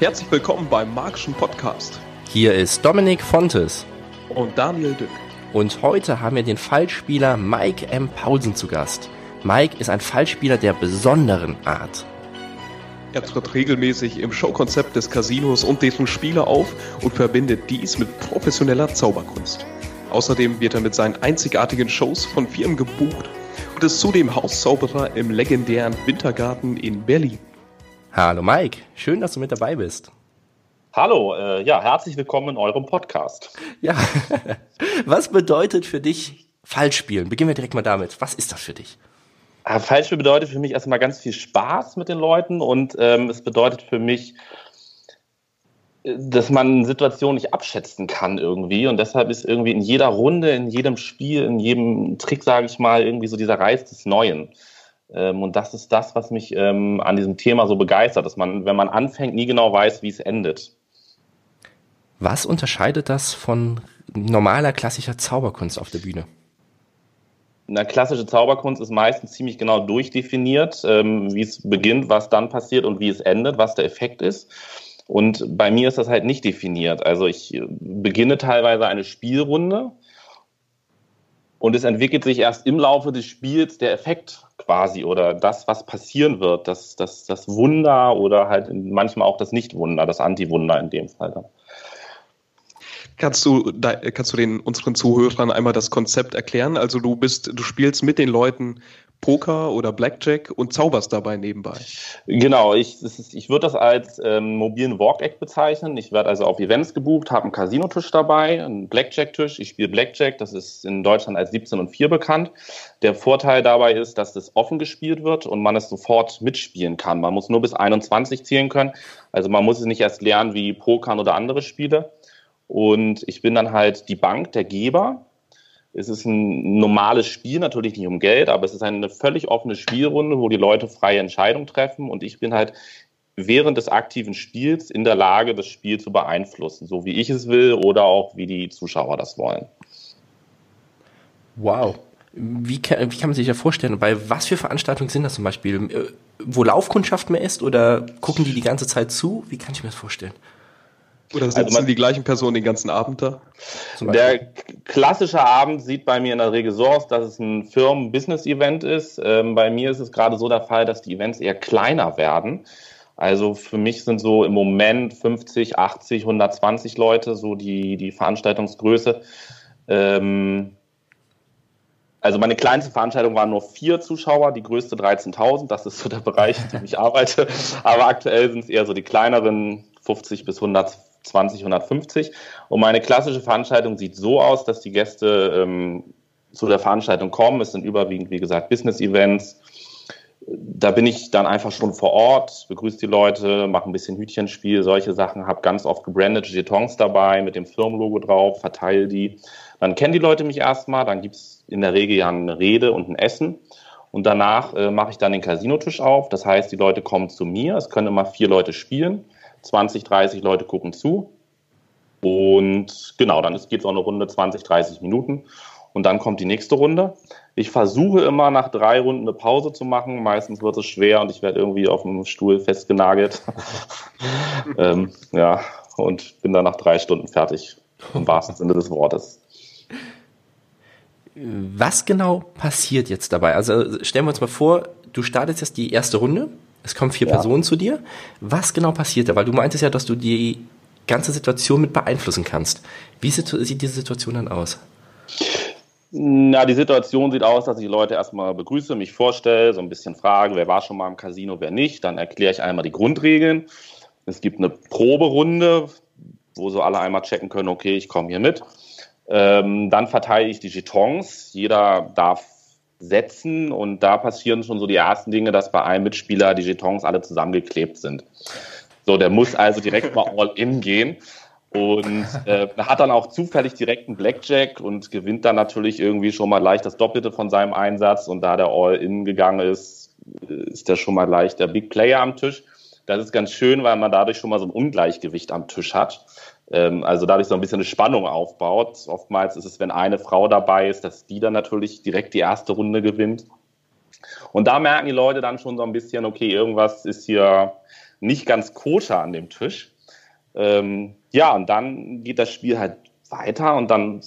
Herzlich willkommen beim Magischen Podcast. Hier ist Dominik Fontes. Und Daniel Dück. Und heute haben wir den Fallspieler Mike M. Paulsen zu Gast. Mike ist ein Fallspieler der besonderen Art. Er tritt regelmäßig im Showkonzept des Casinos und dessen Spiele auf und verbindet dies mit professioneller Zauberkunst. Außerdem wird er mit seinen einzigartigen Shows von Firmen gebucht und ist zudem Hauszauberer im legendären Wintergarten in Berlin. Hallo Mike, schön, dass du mit dabei bist. Hallo, äh, ja, herzlich willkommen in eurem Podcast. Ja, was bedeutet für dich Fallspielen? Beginnen wir direkt mal damit. Was ist das für dich? Ah, Fallspiel bedeutet für mich erstmal ganz viel Spaß mit den Leuten und ähm, es bedeutet für mich, äh, dass man Situationen nicht abschätzen kann irgendwie und deshalb ist irgendwie in jeder Runde, in jedem Spiel, in jedem Trick, sage ich mal, irgendwie so dieser Reiz des Neuen. Ähm, und das ist das, was mich ähm, an diesem Thema so begeistert, dass man, wenn man anfängt, nie genau weiß, wie es endet. Was unterscheidet das von normaler klassischer Zauberkunst auf der Bühne? Eine klassische Zauberkunst ist meistens ziemlich genau durchdefiniert, ähm, wie es beginnt, was dann passiert und wie es endet, was der Effekt ist. Und bei mir ist das halt nicht definiert. Also ich beginne teilweise eine Spielrunde und es entwickelt sich erst im Laufe des Spiels der Effekt quasi oder das, was passieren wird, das, das, das Wunder oder halt manchmal auch das Nichtwunder, das Antiwunder in dem Fall dann. Kannst du, da, kannst du den unseren Zuhörern einmal das Konzept erklären? Also du bist, du spielst mit den Leuten Poker oder Blackjack und zauberst dabei nebenbei. Genau, ich, ich würde das als ähm, mobilen Walk-Act bezeichnen. Ich werde also auf Events gebucht, habe einen Casinotisch dabei, einen Blackjack-Tisch. Ich spiele Blackjack, das ist in Deutschland als 17 und 4 bekannt. Der Vorteil dabei ist, dass das offen gespielt wird und man es sofort mitspielen kann. Man muss nur bis 21 zählen können. Also man muss es nicht erst lernen wie Pokern oder andere Spiele. Und ich bin dann halt die Bank, der Geber. Es ist ein normales Spiel, natürlich nicht um Geld, aber es ist eine völlig offene Spielrunde, wo die Leute freie Entscheidungen treffen. Und ich bin halt während des aktiven Spiels in der Lage, das Spiel zu beeinflussen, so wie ich es will oder auch wie die Zuschauer das wollen. Wow. Wie kann, wie kann man sich das vorstellen? Bei was für Veranstaltungen sind das zum Beispiel? Äh, wo Laufkundschaft mehr ist oder gucken die die ganze Zeit zu? Wie kann ich mir das vorstellen? Oder sitzen also man, die gleichen Personen den ganzen Abend da? Der klassische Abend sieht bei mir in der Regel so aus, dass es ein Firmen-Business-Event ist. Ähm, bei mir ist es gerade so der Fall, dass die Events eher kleiner werden. Also für mich sind so im Moment 50, 80, 120 Leute so die, die Veranstaltungsgröße. Ähm, also meine kleinste Veranstaltung waren nur vier Zuschauer, die größte 13.000. Das ist so der Bereich, in dem ich arbeite. Aber aktuell sind es eher so die kleineren 50 bis 100 20, 150. Und meine klassische Veranstaltung sieht so aus, dass die Gäste ähm, zu der Veranstaltung kommen. Es sind überwiegend, wie gesagt, Business-Events. Da bin ich dann einfach schon vor Ort, begrüße die Leute, mache ein bisschen Hütchenspiel, solche Sachen, habe ganz oft gebrandete Jetons dabei mit dem Firmenlogo drauf, verteile die. Dann kennen die Leute mich erstmal, dann gibt es in der Regel ja eine Rede und ein Essen. Und danach äh, mache ich dann den Casinotisch auf. Das heißt, die Leute kommen zu mir. Es können immer vier Leute spielen. 20, 30 Leute gucken zu. Und genau, dann geht es auch eine Runde 20, 30 Minuten. Und dann kommt die nächste Runde. Ich versuche immer nach drei Runden eine Pause zu machen. Meistens wird es schwer und ich werde irgendwie auf dem Stuhl festgenagelt. ähm, ja, und bin dann nach drei Stunden fertig, im wahrsten Sinne des Wortes. Was genau passiert jetzt dabei? Also stellen wir uns mal vor, du startest jetzt die erste Runde es kommen vier ja. Personen zu dir. Was genau passiert da? Weil du meintest ja, dass du die ganze Situation mit beeinflussen kannst. Wie sieht, diese Situation dann aus? Na, die Situation sieht aus, dass ich die Leute erstmal begrüße, mich vorstelle, so ein bisschen frage, wer war schon mal im Casino, wer nicht. Dann erkläre ich einmal die Grundregeln. Es gibt eine Proberunde, wo so alle einmal checken können, okay, ich komme hier mit. Ähm, dann verteile ich die Jetons. Jeder darf setzen und da passieren schon so die ersten Dinge, dass bei einem Mitspieler die Jetons alle zusammengeklebt sind. So, der muss also direkt mal all in gehen und äh, hat dann auch zufällig direkt einen Blackjack und gewinnt dann natürlich irgendwie schon mal leicht das Doppelte von seinem Einsatz und da der all in gegangen ist, ist der schon mal leicht der Big Player am Tisch. Das ist ganz schön, weil man dadurch schon mal so ein Ungleichgewicht am Tisch hat also dadurch so ein bisschen eine Spannung aufbaut. Oftmals ist es, wenn eine Frau dabei ist, dass die dann natürlich direkt die erste Runde gewinnt. Und da merken die Leute dann schon so ein bisschen, okay, irgendwas ist hier nicht ganz koscher an dem Tisch. Ähm, ja, und dann geht das Spiel halt weiter und dann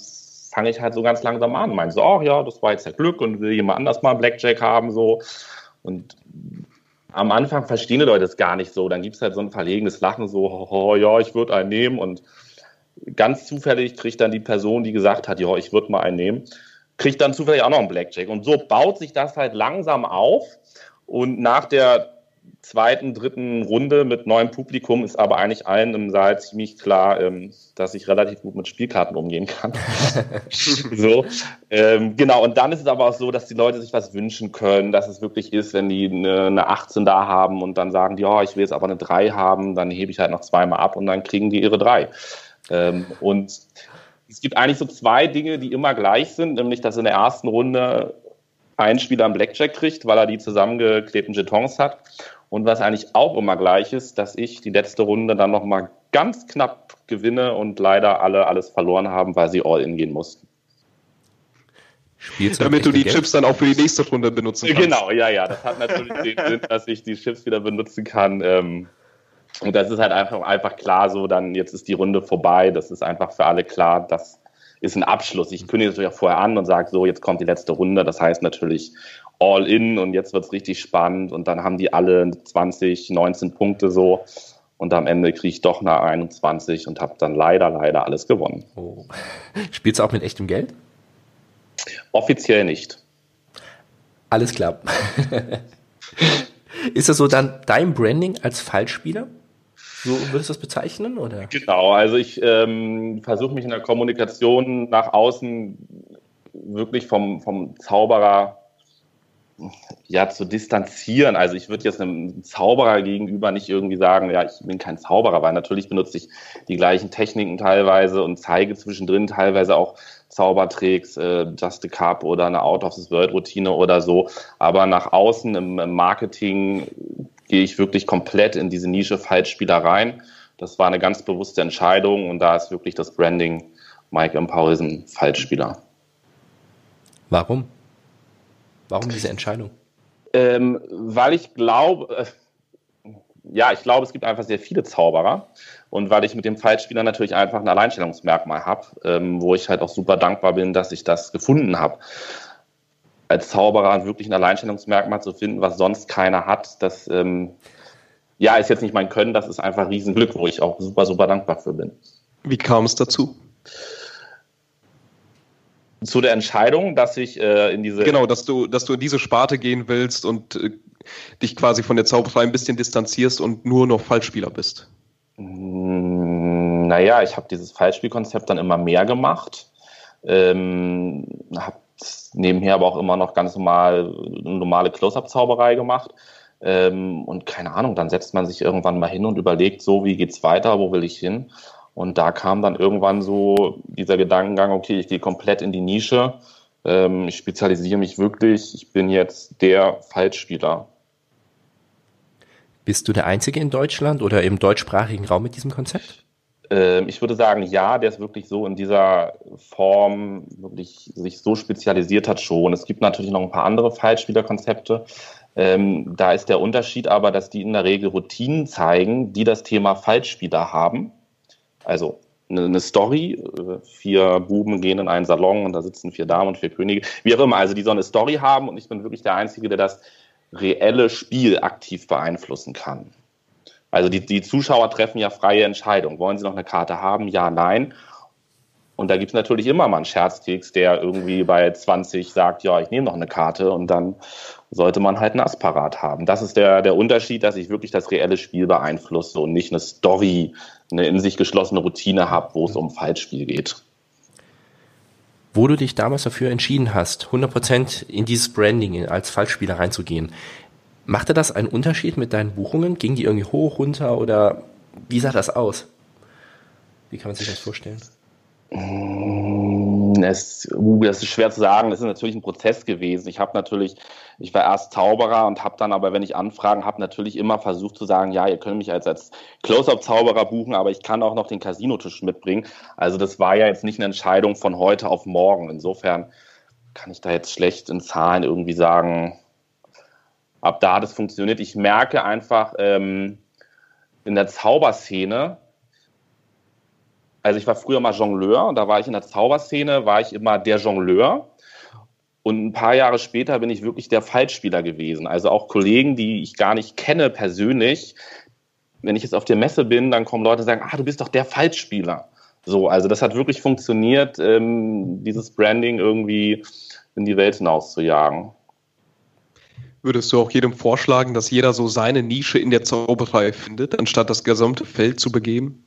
fange ich halt so ganz langsam an. Meine so, ach ja, das war jetzt ja Glück und will jemand anders mal Blackjack haben, so. Und am Anfang verstehen die Leute es gar nicht so. Dann gibt es halt so ein verlegenes Lachen, so, oh, ja, ich würde einen nehmen. Und ganz zufällig kriegt dann die Person, die gesagt hat, ja, ich würde mal einen nehmen, kriegt dann zufällig auch noch einen Blackjack. Und so baut sich das halt langsam auf. Und nach der zweiten, dritten Runde mit neuem Publikum ist aber eigentlich allen im Saal ziemlich klar, ähm, dass ich relativ gut mit Spielkarten umgehen kann. so, ähm, genau. Und dann ist es aber auch so, dass die Leute sich was wünschen können, dass es wirklich ist, wenn die eine, eine 18 da haben und dann sagen, ja, ich will jetzt aber eine 3 haben, dann hebe ich halt noch zweimal ab und dann kriegen die ihre 3. Ähm, und es gibt eigentlich so zwei Dinge, die immer gleich sind, nämlich dass in der ersten Runde ein Spieler einen Blackjack kriegt, weil er die zusammengeklebten Jetons hat. Und was eigentlich auch immer gleich ist, dass ich die letzte Runde dann nochmal ganz knapp gewinne und leider alle alles verloren haben, weil sie all in gehen mussten. Spielst Damit du die Geld? Chips dann auch für die nächste Runde benutzen kannst. Genau, ja, ja. Das hat natürlich den Sinn, dass ich die Chips wieder benutzen kann. Ähm, und das ist halt einfach, einfach klar so, dann jetzt ist die Runde vorbei. Das ist einfach für alle klar, das ist ein Abschluss. Ich kündige natürlich auch vorher an und sage so, jetzt kommt die letzte Runde. Das heißt natürlich all in und jetzt wird es richtig spannend und dann haben die alle 20, 19 Punkte so und am Ende kriege ich doch eine 21 und habe dann leider, leider alles gewonnen. Oh. Spielst du auch mit echtem Geld? Offiziell nicht. Alles klar. Ist das so dann dein Branding als Fallspieler? So würdest du das bezeichnen? Oder? Genau, also ich ähm, versuche mich in der Kommunikation nach außen wirklich vom, vom Zauberer ja, zu distanzieren. Also ich würde jetzt einem Zauberer gegenüber nicht irgendwie sagen, ja, ich bin kein Zauberer, weil natürlich benutze ich die gleichen Techniken teilweise und zeige zwischendrin teilweise auch Zaubertricks, äh, Just a Cup oder eine Out of this World Routine oder so. Aber nach außen im, Marketing gehe ich wirklich komplett in diese Nische Falschspieler rein. Das war eine ganz bewusste Entscheidung und da ist wirklich das Branding Mike Empowisen Falschspieler. Warum? Warum diese Entscheidung? Ähm, weil ich glaube, äh, ja, ich glaube, es gibt einfach sehr viele Zauberer und weil ich mit dem Fallspieler natürlich einfach ein Alleinstellungsmerkmal habe, ähm, wo ich halt auch super dankbar bin, dass ich das gefunden habe. Als Zauberer wirklich ein Alleinstellungsmerkmal zu finden, was sonst keiner hat, das ähm, ja, ist jetzt nicht mein Können, das ist einfach Riesenglück, wo ich auch super, super dankbar für bin. Wie kam es dazu? Zu der Entscheidung, dass ich äh, in diese. Genau, dass du, dass du in diese Sparte gehen willst und äh, dich quasi von der Zauberei ein bisschen distanzierst und nur noch Fallspieler bist. Hm, naja, ich habe dieses Fallspielkonzept dann immer mehr gemacht. Ähm, habe nebenher aber auch immer noch ganz normal normale Close-Up-Zauberei gemacht. Ähm, und keine Ahnung, dann setzt man sich irgendwann mal hin und überlegt, so, wie geht's weiter, wo will ich hin? Und da kam dann irgendwann so dieser Gedankengang, okay, ich gehe komplett in die Nische, ähm, ich spezialisiere mich wirklich, ich bin jetzt der Falschspieler. Bist du der Einzige in Deutschland oder im deutschsprachigen Raum mit diesem Konzept? Ähm, ich würde sagen, ja, der ist wirklich so in dieser Form wirklich sich so spezialisiert hat schon. Es gibt natürlich noch ein paar andere Falschspielerkonzepte. Ähm, da ist der Unterschied aber, dass die in der Regel Routinen zeigen, die das Thema Falschspieler haben also eine Story, äh, vier Buben gehen in einen Salon und da sitzen vier Damen und vier Könige, wie auch immer, also die so eine Story haben und ich bin wirklich der Einzige, der das reelle Spiel aktiv beeinflussen kann. Also die, die Zuschauer treffen ja freie Entscheidungen. Wollen sie noch eine Karte haben? Ja, nein. Und da gibt es natürlich immer mal einen Scherzkeks, der irgendwie bei 20 sagt, ja, ich nehme noch eine Karte und dann sollte man halt ein Ass haben. Das ist der, der Unterschied, dass ich wirklich das reelle Spiel beeinflusse und nicht eine Story, eine in sich geschlossene Routine habe, wo es um Falschspiel geht. Wo du dich damals dafür entschieden hast, 100% in dieses Branding als Falschspieler reinzugehen, machte das einen Unterschied mit deinen Buchungen? Ging die irgendwie hoch, runter oder wie sah das aus? Wie kann man sich das vorstellen? Mm, es, uh, das ist schwer zu sagen. Das ist natürlich ein Prozess gewesen. Ich habe natürlich, ich war erst Zauberer und habe dann aber, wenn ich Anfragen habe, natürlich immer versucht zu sagen, ja, ihr könnt mich als, als Close-Up-Zauberer buchen, aber ich kann auch noch den Casinotisch mitbringen. Also das war ja jetzt nicht eine Entscheidung von heute auf morgen. Insofern kann ich da jetzt schlecht in Zahlen irgendwie sagen, ab da hat es funktioniert. Ich merke einfach ähm, in der Zauberszene, also ich war früher mal Jongleur da war ich in der Zauberszene, war ich immer der Jongleur. Und ein paar Jahre später bin ich wirklich der Fallspieler gewesen. Also auch Kollegen, die ich gar nicht kenne persönlich. Wenn ich jetzt auf der Messe bin, dann kommen Leute und sagen, ah, du bist doch der Fallspieler. So, also das hat wirklich funktioniert, ähm, dieses Branding irgendwie in die Welt hinaus zu jagen. Würdest du auch jedem vorschlagen, dass jeder so seine Nische in der Zauberei findet, anstatt das gesamte Feld zu begeben?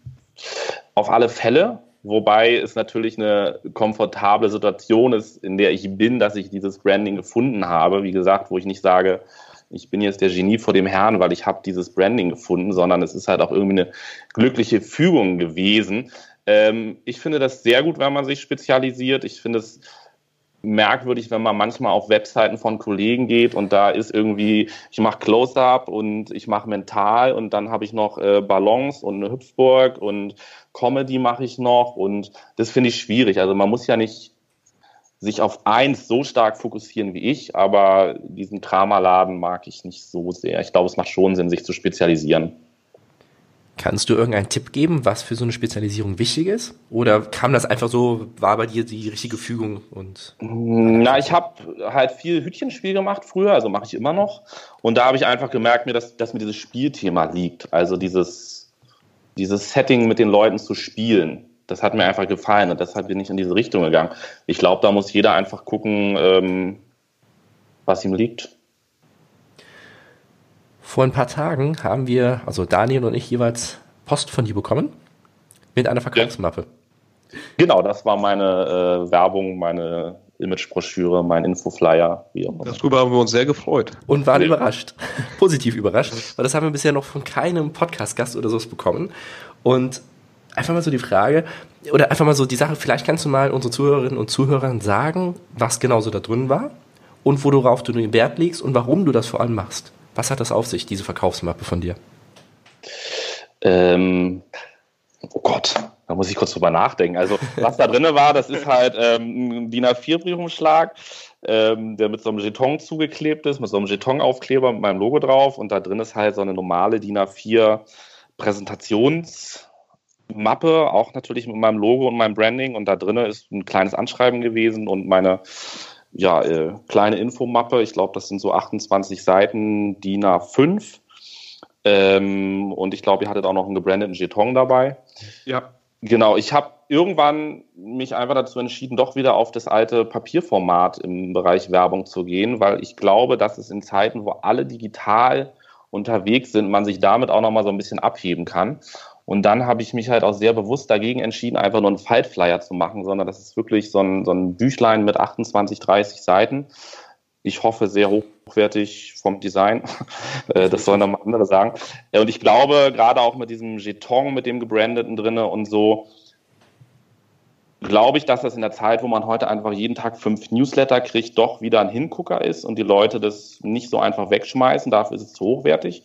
Auf alle Fälle, wobei es natürlich eine komfortable Situation ist, in der ich bin, dass ich dieses Branding gefunden habe. Wie gesagt, wo ich nicht sage, ich bin jetzt der Genie vor dem Herrn, weil ich habe dieses Branding gefunden, sondern es ist halt auch irgendwie eine glückliche Fügung gewesen. Ähm, ich finde das sehr gut, wenn man sich spezialisiert. Ich finde es merkwürdig, wenn man manchmal auf Webseiten von Kollegen geht und da ist irgendwie, ich mache Close-Up und ich mache Mental und dann habe ich noch äh, Ballons und eine Hüpfburg und Comedy mache ich noch und das finde ich schwierig. Also man muss ja nicht sich auf eins so stark fokussieren wie ich, aber diesen Kramaladen mag ich nicht so sehr. Ich glaube, es macht schon Sinn, sich zu spezialisieren. Kannst du irgendeinen Tipp geben, was für so eine Spezialisierung wichtig ist? Oder kam das einfach so, war bei dir die richtige Fügung und? Na, ich habe halt viel Hütchenspiel gemacht früher, also mache ich immer noch. Und da habe ich einfach gemerkt, dass, dass mir dieses Spielthema liegt. Also dieses, dieses Setting mit den Leuten zu spielen. Das hat mir einfach gefallen und deshalb bin ich in diese Richtung gegangen. Ich glaube, da muss jeder einfach gucken, ähm, was ihm liegt. Vor ein paar Tagen haben wir, also Daniel und ich jeweils Post von dir bekommen mit einer Verkaufsmappe. Genau, das war meine äh, Werbung, meine Imagebroschüre, mein Infoflyer, wie auch immer. Darüber haben wir uns sehr gefreut. Und waren ja. überrascht, positiv überrascht, weil das haben wir bisher noch von keinem Podcast-Gast oder so bekommen. Und einfach mal so die Frage, oder einfach mal so die Sache, vielleicht kannst du mal unsere Zuhörerinnen und Zuhörern sagen, was genau so da drin war und worauf du den Wert legst und warum du das vor allem machst. Was hat das auf sich, diese Verkaufsmappe von dir? Ähm, oh Gott, da muss ich kurz drüber nachdenken. Also, was da drin war, das ist halt ähm, ein DIN A4-Briefumschlag, ähm, der mit so einem Jeton zugeklebt ist, mit so einem Jetonaufkleber mit meinem Logo drauf. Und da drin ist halt so eine normale DIN A4 Präsentationsmappe, auch natürlich mit meinem Logo und meinem Branding. Und da drin ist ein kleines Anschreiben gewesen und meine ja, äh, kleine Infomappe. Ich glaube, das sind so 28 Seiten DIN A5. Ähm, und ich glaube, ihr hattet auch noch einen gebrandeten Jeton dabei. Ja. Genau, ich habe irgendwann mich einfach dazu entschieden, doch wieder auf das alte Papierformat im Bereich Werbung zu gehen, weil ich glaube, dass es in Zeiten, wo alle digital unterwegs sind, man sich damit auch nochmal so ein bisschen abheben kann. Und dann habe ich mich halt auch sehr bewusst dagegen entschieden, einfach nur einen Faltflyer zu machen, sondern das ist wirklich so ein, so ein Büchlein mit 28, 30 Seiten. Ich hoffe, sehr hochwertig vom Design. Äh, das sollen dann mal andere sagen. Und ich glaube, gerade auch mit diesem Jeton, mit dem gebrandeten drinne und so, glaube ich, dass das in der Zeit, wo man heute einfach jeden Tag fünf Newsletter kriegt, doch wieder ein Hingucker ist und die Leute das nicht so einfach wegschmeißen. Dafür ist es zu hochwertig.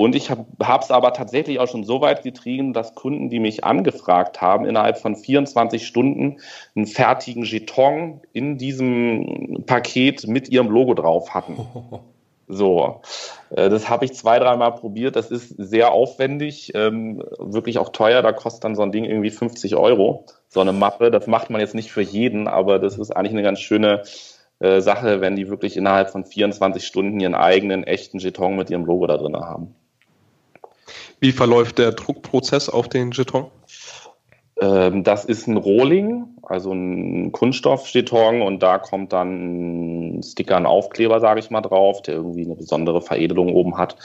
Und ich habe es aber tatsächlich auch schon so weit getrieben, dass Kunden, die mich angefragt haben, innerhalb von 24 Stunden einen fertigen Jeton in diesem Paket mit ihrem Logo drauf hatten. So, äh, das habe ich zwei, dreimal probiert. Das ist sehr aufwendig, ähm, wirklich auch teuer. Da kostet dann so ein Ding irgendwie 50 Euro, so eine Mappe. Das macht man jetzt nicht für jeden, aber das ist eigentlich eine ganz schöne äh, Sache, wenn die wirklich innerhalb von 24 Stunden ihren eigenen echten Jeton mit ihrem Logo da drin haben. Wie verläuft der Druckprozess auf den Jeton? Ähm, das ist ein Rohling, also ein Kunststoffjeton und da kommt dann ein Sticker, ein Aufkleber, sage ich mal, drauf, der irgendwie eine besondere Veredelung oben hat.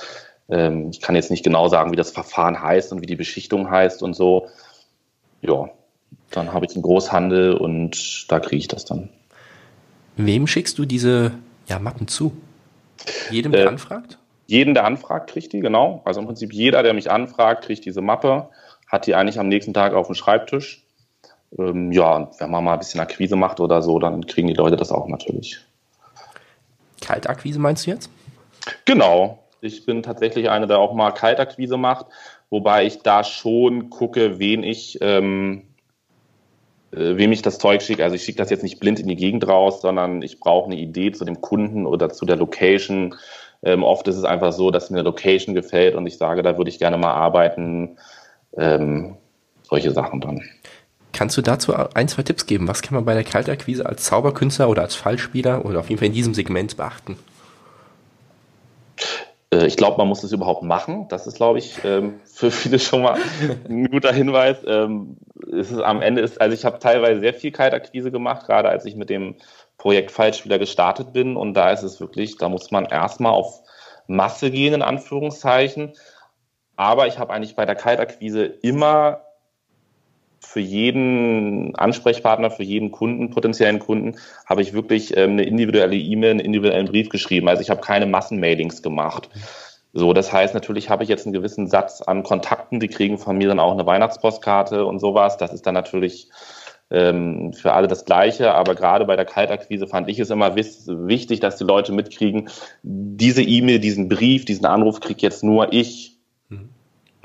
Ähm, ich kann jetzt nicht genau sagen, wie das Verfahren heißt und wie die Beschichtung heißt und so. Ja, dann habe ich einen Großhandel und da kriege ich das dann. Wem schickst du diese ja, Mappen zu? Jedem, der äh, anfragt? Jeden, der anfragt, kriegt die, genau. Also im Prinzip jeder, der mich anfragt, kriegt diese Mappe, hat die eigentlich am nächsten Tag auf dem Schreibtisch. Ähm, ja, wenn man mal ein bisschen Akquise macht oder so, dann kriegen die Leute das auch natürlich. Kaltakquise meinst du jetzt? Genau. Ich bin tatsächlich einer, der auch mal Kaltakquise macht, wobei ich da schon gucke, wen ich, ähm, äh, wem ich das Zeug schicke. Also ich schicke das jetzt nicht blind in die Gegend raus, sondern ich brauche eine Idee zu dem Kunden oder zu der Location Ähm, oft ist es einfach so, dass mir eine Location gefällt und ich sage, da würde ich gerne mal arbeiten. Ähm, solche Sachen dann. Kannst du dazu ein, zwei Tipps geben? Was kann man bei der Kaltakquise als Zauberkünstler oder als Fallspieler oder auf jeden Fall in diesem Segment beachten? Äh, ich glaube, man muss es überhaupt machen. Das ist, glaube ich, ähm, für viele schon mal ein guter Hinweis. Ähm, es ist am Ende ist, also ich habe teilweise sehr viel Kaltakquise gemacht, gerade als ich mit dem Projekt Fallspieler gestartet bin. Und da ist es wirklich, da muss man erstmal auf Masse gehen, in Anführungszeichen. Aber ich habe eigentlich bei der Kaltakquise immer für jeden Ansprechpartner, für jeden Kunden, potenziellen Kunden, habe ich wirklich ähm, eine individuelle E-Mail, einen individuellen Brief geschrieben. Also ich habe keine Massenmailings gemacht. So, das heißt, natürlich habe ich jetzt einen gewissen Satz an Kontakten, die kriegen von mir dann auch eine Weihnachtspostkarte und sowas. Das ist dann natürlich ähm, für alle das Gleiche. Aber gerade bei der Kaltakquise fand ich es immer wichtig, dass die Leute mitkriegen, diese E-Mail, diesen Brief, diesen Anruf kriege jetzt nur ich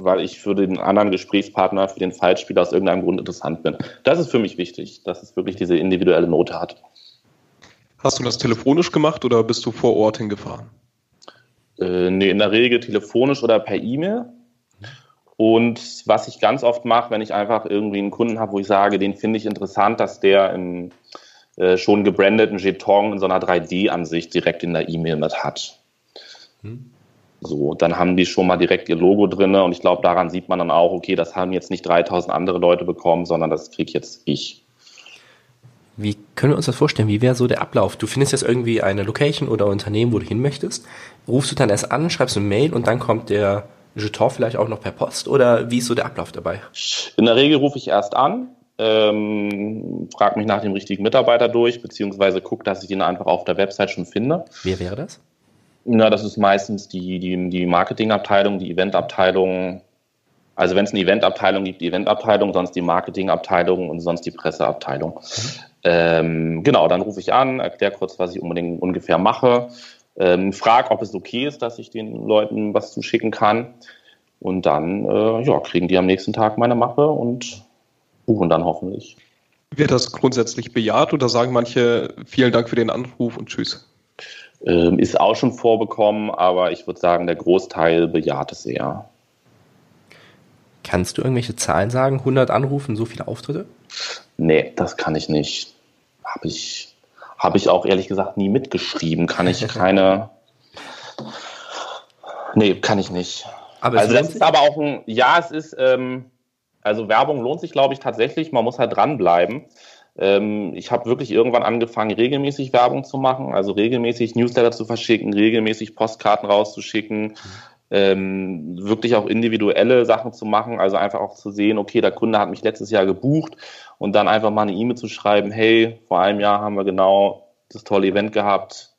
weil ich für den anderen Gesprächspartner, für den Fallspieler aus irgendeinem Grund interessant bin. Das ist für mich wichtig, dass es wirklich diese individuelle Note hat. Hast du das telefonisch gemacht oder bist du vor Ort hingefahren? Äh, nee, in der Regel telefonisch oder per E-Mail. Und was ich ganz oft mache, wenn ich einfach irgendwie einen Kunden habe, wo ich sage, den finde ich interessant, dass der im äh, schon gebrandeten Jeton in so einer 3D-Ansicht direkt in der E-Mail mit hat. Hm. So, dann haben die schon mal direkt ihr Logo drin und ich glaube, daran sieht man dann auch, okay, das haben jetzt nicht 3000 andere Leute bekommen, sondern das kriege jetzt ich. Wie können wir uns das vorstellen? Wie wäre so der Ablauf? Du findest jetzt irgendwie eine Location oder Unternehmen, wo du hin möchtest. Rufst du dann erst an, schreibst eine Mail und dann kommt der Jeton vielleicht auch noch per Post? Oder wie ist so der Ablauf dabei? In der Regel rufe ich erst an, ähm, frage mich nach dem richtigen Mitarbeiter durch, beziehungsweise gucke, dass ich ihn einfach auf der Website schon finde. Wer wäre das? Na, das ist meistens die, die, die Marketingabteilung, die Eventabteilung. Also wenn es eine Eventabteilung gibt, die Eventabteilung, sonst die Marketingabteilung und sonst die Presseabteilung. Mhm. Ähm, genau, dann rufe ich an, erkläre kurz, was ich unbedingt ungefähr mache, ähm, frage, ob es okay ist, dass ich den Leuten was zuschicken kann. Und dann äh, ja, kriegen die am nächsten Tag meine Mappe und buchen dann hoffentlich. Wird das grundsätzlich bejaht oder sagen manche vielen Dank für den Anruf und tschüss? Ähm, ist auch schon vorbekommen, aber ich würde sagen, der Großteil bejaht es eher. Kannst du irgendwelche Zahlen sagen? 100 Anrufen, so viele Auftritte? Nee, das kann ich nicht. Habe ich, hab ich auch ehrlich gesagt nie mitgeschrieben. Kann ich keine. nee, kann ich nicht. Aber also das ist aber auch ein, ja, es ist, ähm, also Werbung lohnt sich, glaube ich, tatsächlich. Man muss halt dranbleiben. Ähm, ich habe wirklich irgendwann angefangen, regelmäßig Werbung zu machen, also regelmäßig Newsletter zu verschicken, regelmäßig Postkarten rauszuschicken, ähm, wirklich auch individuelle Sachen zu machen, also einfach auch zu sehen, okay, der Kunde hat mich letztes Jahr gebucht und dann einfach mal eine E-Mail zu schreiben, hey, vor einem Jahr haben wir genau das tolle Event gehabt,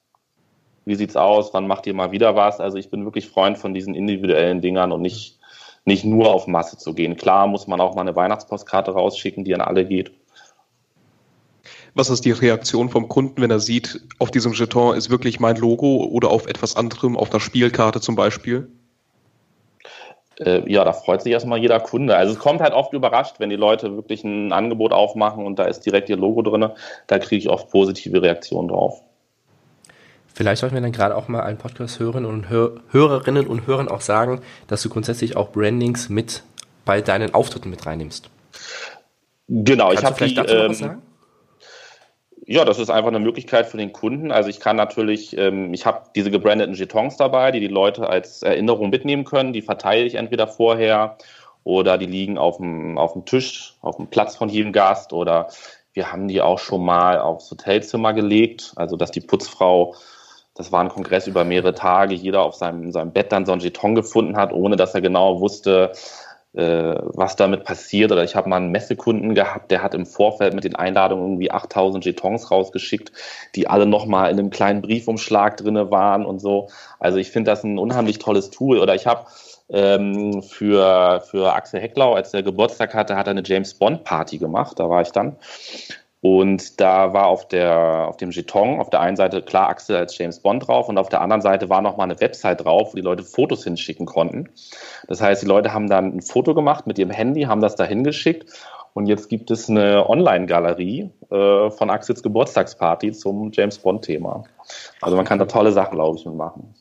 wie sieht's aus, wann macht ihr mal wieder was? Also ich bin wirklich Freund von diesen individuellen Dingern und nicht, nicht nur auf Masse zu gehen. Klar muss man auch mal eine Weihnachtspostkarte rausschicken, die an alle geht. Was ist die Reaktion vom Kunden, wenn er sieht, auf diesem Jeton ist wirklich mein Logo oder auf etwas anderem, auf einer Spielkarte zum Beispiel? Äh, ja, da freut sich erstmal jeder Kunde. Also es kommt halt oft überrascht, wenn die Leute wirklich ein Angebot aufmachen und da ist direkt ihr Logo drin. Da kriege ich oft positive Reaktionen drauf. Vielleicht sollten wir dann gerade auch mal einen Podcast hören und Hör Hörerinnen und Hörern auch sagen, dass du grundsätzlich auch Brandings mit bei deinen Auftritten mit reinnimmst. Genau, Kannst ich habe vielleicht die, dazu ähm, was sagen? Ja, das ist einfach eine Möglichkeit für den Kunden. Also ich kann natürlich, ähm, ich habe diese gebrandeten Jetons dabei, die die Leute als Erinnerung mitnehmen können. Die verteile ich entweder vorher oder die liegen auf dem, auf dem Tisch, auf dem Platz von jedem Gast oder wir haben die auch schon mal aufs Hotelzimmer gelegt, also dass die Putzfrau, das war ein Kongress über mehrere Tage, jeder auf seinem, seinem Bett dann so ein Jeton gefunden hat, ohne dass er genau wusste, was damit passiert. Oder ich habe mal einen Messekunden gehabt, der hat im Vorfeld mit den Einladungen irgendwie 8000 Jetons rausgeschickt, die alle nochmal in einem kleinen Briefumschlag drinne waren und so. Also ich finde das ein unheimlich tolles Tool. Oder ich habe ähm, für, für Axel Hecklau, als er Geburtstag hatte, hat er eine James Bond Party gemacht. Da war ich dann. Und da war auf, der, auf dem Jeton auf der einen Seite klar Axel als James Bond drauf und auf der anderen Seite war nochmal eine Website drauf, wo die Leute Fotos hinschicken konnten. Das heißt, die Leute haben dann ein Foto gemacht mit ihrem Handy, haben das da hingeschickt und jetzt gibt es eine Online-Galerie äh, von Axels Geburtstagsparty zum James Bond-Thema. Also man kann da tolle Sachen, glaube ich, mitmachen.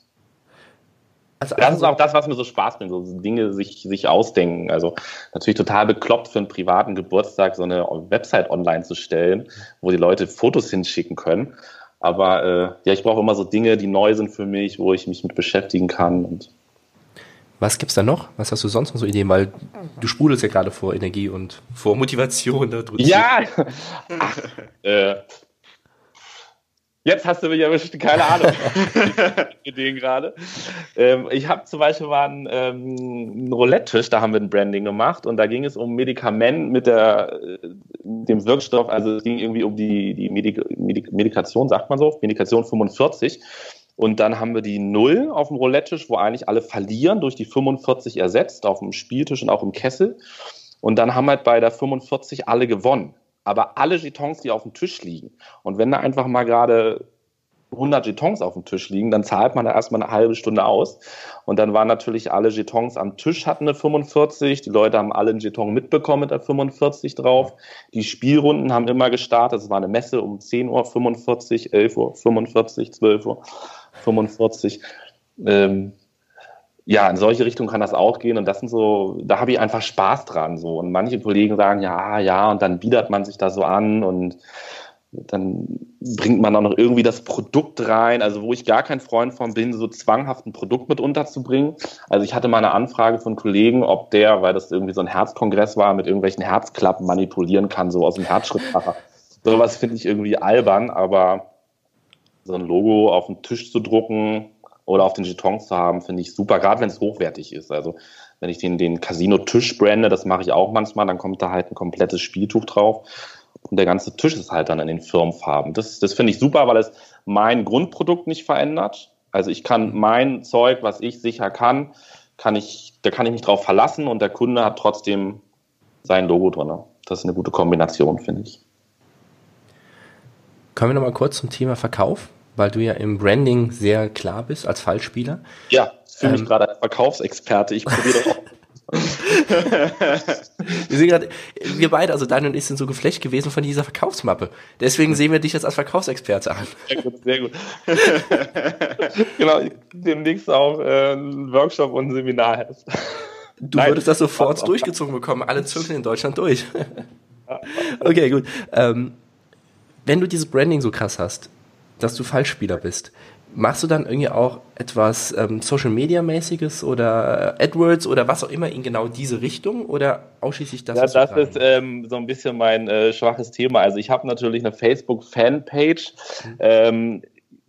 Also, das ist auch das, was mir so Spaß bringt, so Dinge sich, sich ausdenken. Also natürlich total bekloppt für einen privaten Geburtstag so eine Website online zu stellen, wo die Leute Fotos hinschicken können. Aber äh, ja, ich brauche immer so Dinge, die neu sind für mich, wo ich mich mit beschäftigen kann. Und was gibt's da noch? Was hast du sonst noch so Ideen? Weil du sprudelst ja gerade vor Energie und vor Motivation da drüben. Ja! Ach, äh, Jetzt hast du mich erwischt, keine Ahnung. Ideen gerade. Ähm, ich habe zum Beispiel mal einen, ähm, einen Roulette-Tisch, da haben wir ein Branding gemacht und da ging es um Medikament mit der, äh, dem Wirkstoff, also es ging irgendwie um die, die Medik Medik Medikation, sagt man so, Medikation 45. Und dann haben wir die Null auf dem Roulette-Tisch, wo eigentlich alle verlieren, durch die 45 ersetzt, auf dem Spieltisch und auch im Kessel. Und dann haben halt bei der 45 alle gewonnen aber alle Jetons, die auf dem Tisch liegen. Und wenn da einfach mal gerade 100 Jetons auf dem Tisch liegen, dann zahlt man da erstmal eine halbe Stunde aus. Und dann waren natürlich alle Jetons am Tisch hatten eine 45. Die Leute haben alle einen Jeton mitbekommen mit der 45 drauf. Die Spielrunden haben immer gestartet. Es war eine Messe um 10 Uhr 45, 11 Uhr 45, 12 Uhr 45. Ähm, ja, in solche Richtungen kann das auch gehen und das sind so, da habe ich einfach Spaß dran so und manche Kollegen sagen ja, ja und dann biedert man sich da so an und dann bringt man auch noch irgendwie das Produkt rein, also wo ich gar kein Freund von bin, so zwanghaft ein Produkt mit unterzubringen. Also ich hatte mal eine Anfrage von Kollegen, ob der, weil das irgendwie so ein Herzkongress war, mit irgendwelchen Herzklappen manipulieren kann, so aus dem Herzschrittmacher. Sowas finde ich irgendwie albern, aber so ein Logo auf den Tisch zu drucken, oder auf den Jetons zu haben, finde ich super, gerade wenn es hochwertig ist. Also wenn ich den, den Casino-Tisch brande, das mache ich auch manchmal, dann kommt da halt ein komplettes Spieltuch drauf. Und der ganze Tisch ist halt dann in den Firmenfarben. Das, das finde ich super, weil es mein Grundprodukt nicht verändert. Also ich kann mein Zeug, was ich sicher kann, kann ich, da kann ich mich drauf verlassen und der Kunde hat trotzdem sein Logo drin. Das ist eine gute Kombination, finde ich. Kommen wir nochmal kurz zum Thema Verkauf weil du ja im Branding sehr klar bist als Fallspieler. Ja, ich fühle mich ähm, gerade als Verkaufsexperte. Ich probiere doch auch. wir, sind grad, wir beide, also Daniel und ich, sind so geflecht gewesen von dieser Verkaufsmappe. Deswegen sehen wir dich jetzt als Verkaufsexperte an. Sehr gut, sehr gut. genau, demnächst auch äh, ein Workshop und ein Seminar hast. Du Nein, würdest das sofort durchgezogen bekommen, alle Zirkel in Deutschland durch. okay, gut. Ähm, wenn du dieses Branding so krass hast, dass du Fallspieler bist. Machst du dann irgendwie auch etwas ähm, Social Media mäßiges oder AdWords oder was auch immer in genau diese Richtung oder ausschließlich das? Ja, das ist ähm, so ein bisschen mein äh, schwaches Thema. Also ich habe natürlich eine Facebook Fanpage. Mhm. Ähm,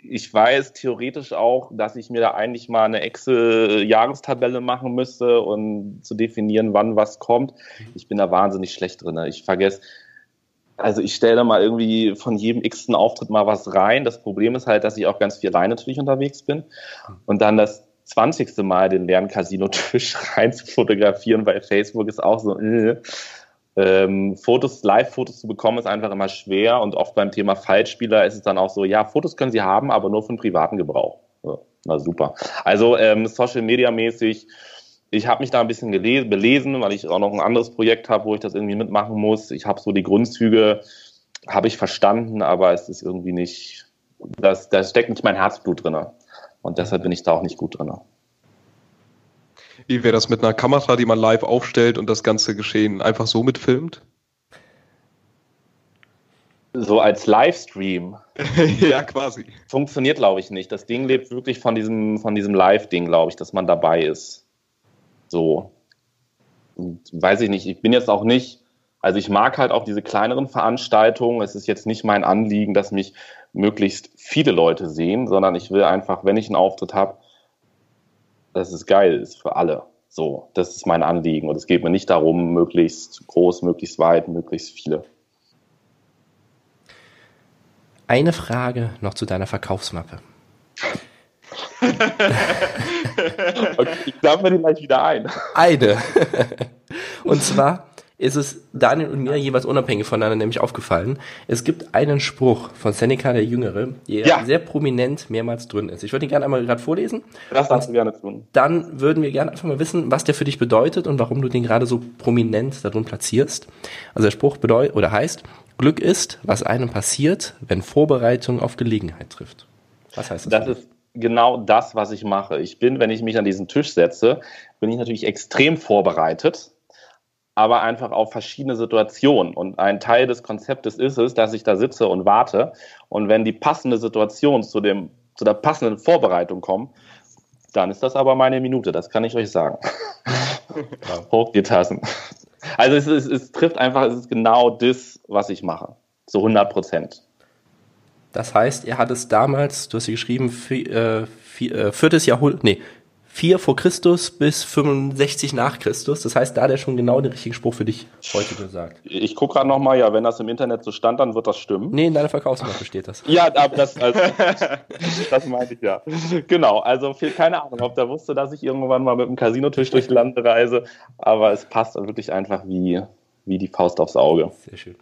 ich weiß theoretisch auch, dass ich mir da eigentlich mal eine Excel-Jahrestabelle machen müsste und zu definieren, wann was kommt. Mhm. Ich bin da wahnsinnig schlecht drin. Ich vergesse also ich stelle mal irgendwie von jedem x-ten Auftritt mal was rein. Das Problem ist halt, dass ich auch ganz viel rein natürlich unterwegs bin. Und dann das 20. Mal den leeren Casino-Tisch rein zu fotografieren bei Facebook ist auch so, äh. ähm, Fotos, Live-Fotos zu bekommen ist einfach immer schwer und oft beim Thema Falschspieler ist es dann auch so, ja, Fotos können sie haben, aber nur für den privaten Gebrauch. Ja, na super. Also ähm, Social Media mäßig ich habe mich da ein bisschen gelesen, belesen, weil ich auch noch ein anderes Projekt habe, wo ich das irgendwie mitmachen muss. Ich habe so die Grundzüge, habe ich verstanden, aber es ist irgendwie nicht, das, da steckt nicht mein Herzblut drin. Und deshalb bin ich da auch nicht gut drin. Wie wäre das mit einer Kamera, die man live aufstellt und das ganze Geschehen einfach so mitfilmt? So als Livestream. ja, quasi. Funktioniert, glaube ich, nicht. Das Ding lebt wirklich von diesem, von diesem Live-Ding, glaube ich, dass man dabei ist. So. Und weiß ich nicht, ich bin jetzt auch nicht, also ich mag halt auch diese kleineren Veranstaltungen. Es ist jetzt nicht mein Anliegen, dass mich möglichst viele Leute sehen, sondern ich will einfach, wenn ich einen Auftritt habe, dass es geil ist für alle. So, das ist mein Anliegen. Und es geht mir nicht darum, möglichst groß, möglichst weit, möglichst viele. Eine Frage noch zu deiner Verkaufsmappe. okay, ich sammle die gleich wieder ein. Eine. Und zwar ist es Daniel und mir jeweils unabhängig voneinander nämlich aufgefallen. Es gibt einen Spruch von Seneca der Jüngere, der ja. sehr prominent mehrmals drin ist. Ich würde ihn gerne einmal gerade vorlesen. Das darfst du gerne tun. Dann würden wir gerne einfach mal wissen, was der für dich bedeutet und warum du den gerade so prominent darin platzierst. Also der Spruch bedeutet oder heißt, Glück ist, was einem passiert, wenn Vorbereitung auf Gelegenheit trifft. Was heißt das? Das ist genau das, was ich mache. Ich bin, wenn ich mich an diesen Tisch setze, bin ich natürlich extrem vorbereitet, aber einfach auf verschiedene Situationen. Und ein Teil des Konzeptes ist es, dass ich da sitze und warte. Und wenn die passende Situation zu, dem, zu der passenden Vorbereitung kommt, dann ist das aber meine Minute, das kann ich euch sagen. Hoch die Tassen. Also es, es, es trifft einfach, es ist genau das, was ich mache. Zu 100 Prozent. Das heißt, er hat es damals, du hast hier geschrieben, vier, äh, vier, äh, viertes Jahrhundert, nee, 4 vor Christus bis 65 nach Christus. Das heißt, da hat er schon genau den richtigen Spruch für dich heute gesagt. Ich gucke gerade nochmal, ja, wenn das im Internet so stand, dann wird das stimmen. Nee, in deiner Verkaufsmappe steht das. ja, aber das, also, das meinte ich ja. Genau, also viel, keine Ahnung, ob der wusste, dass ich irgendwann mal mit dem Casinotisch durch die Lande reise, aber es passt wirklich einfach wie, wie die Faust aufs Auge. Sehr schön.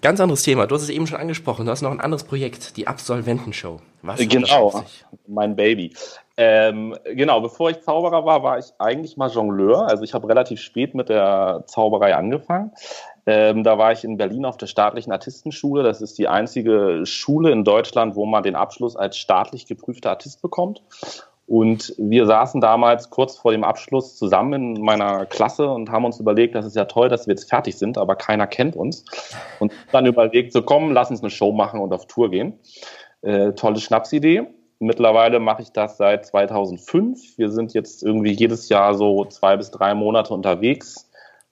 Ganz anderes Thema. Du hast es eben schon angesprochen. Du hast noch ein anderes Projekt, die Absolventenshow. Was genau, mein Baby. Ähm, genau, bevor ich Zauberer war, war ich eigentlich mal Jongleur. Also ich habe relativ spät mit der Zauberei angefangen. Ähm, da war ich in Berlin auf der staatlichen Artistenschule. Das ist die einzige Schule in Deutschland, wo man den Abschluss als staatlich geprüfter Artist bekommt. Und wir saßen damals kurz vor dem Abschluss zusammen in meiner Klasse und haben uns überlegt, das ist ja toll, dass wir jetzt fertig sind, aber keiner kennt uns. Und dann überlegt, so komm, lass uns eine Show machen und auf Tour gehen. Äh, tolle Schnapsidee. Mittlerweile mache ich das seit 2005. Wir sind jetzt irgendwie jedes Jahr so zwei bis drei Monate unterwegs.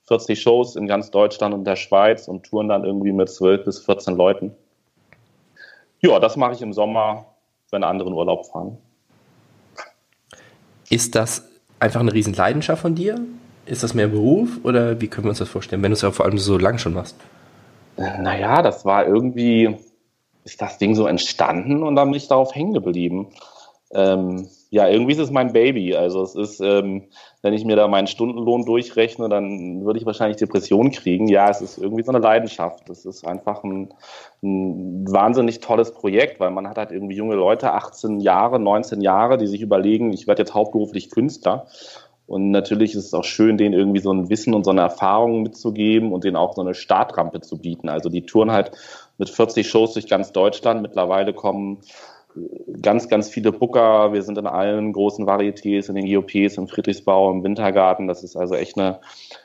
40 Shows in ganz Deutschland und der Schweiz und touren dann irgendwie mit 12 bis 14 Leuten. Ja, das mache ich im Sommer, wenn andere in Urlaub fahren. Ist das einfach eine riesen Leidenschaft von dir? Ist das mehr Beruf oder wie können wir uns das vorstellen, wenn du es ja vor allem so lange schon machst? Naja, das war irgendwie, ist das Ding so entstanden und dann bin ich darauf hängen geblieben. Ähm, ja, irgendwie ist es mein Baby. Also es ist, ähm, wenn ich mir da meinen Stundenlohn durchrechne, dann würde ich wahrscheinlich Depressionen kriegen. Ja, es ist irgendwie so eine Leidenschaft. Es ist einfach ein, ein wahnsinnig tolles Projekt, weil man hat halt irgendwie junge Leute, 18 Jahre, 19 Jahre, die sich überlegen, ich werde jetzt hauptberuflich Künstler. Und natürlich ist es auch schön, denen irgendwie so ein Wissen und so eine Erfahrung mitzugeben und denen auch so eine Startrampe zu bieten. Also die touren halt mit 40 Shows durch ganz Deutschland. Mittlerweile kommen ganz, ganz viele Booker. Wir sind in allen großen Varietés, in den GOPs, im Friedrichsbau, im Wintergarten. Das ist also echt eine,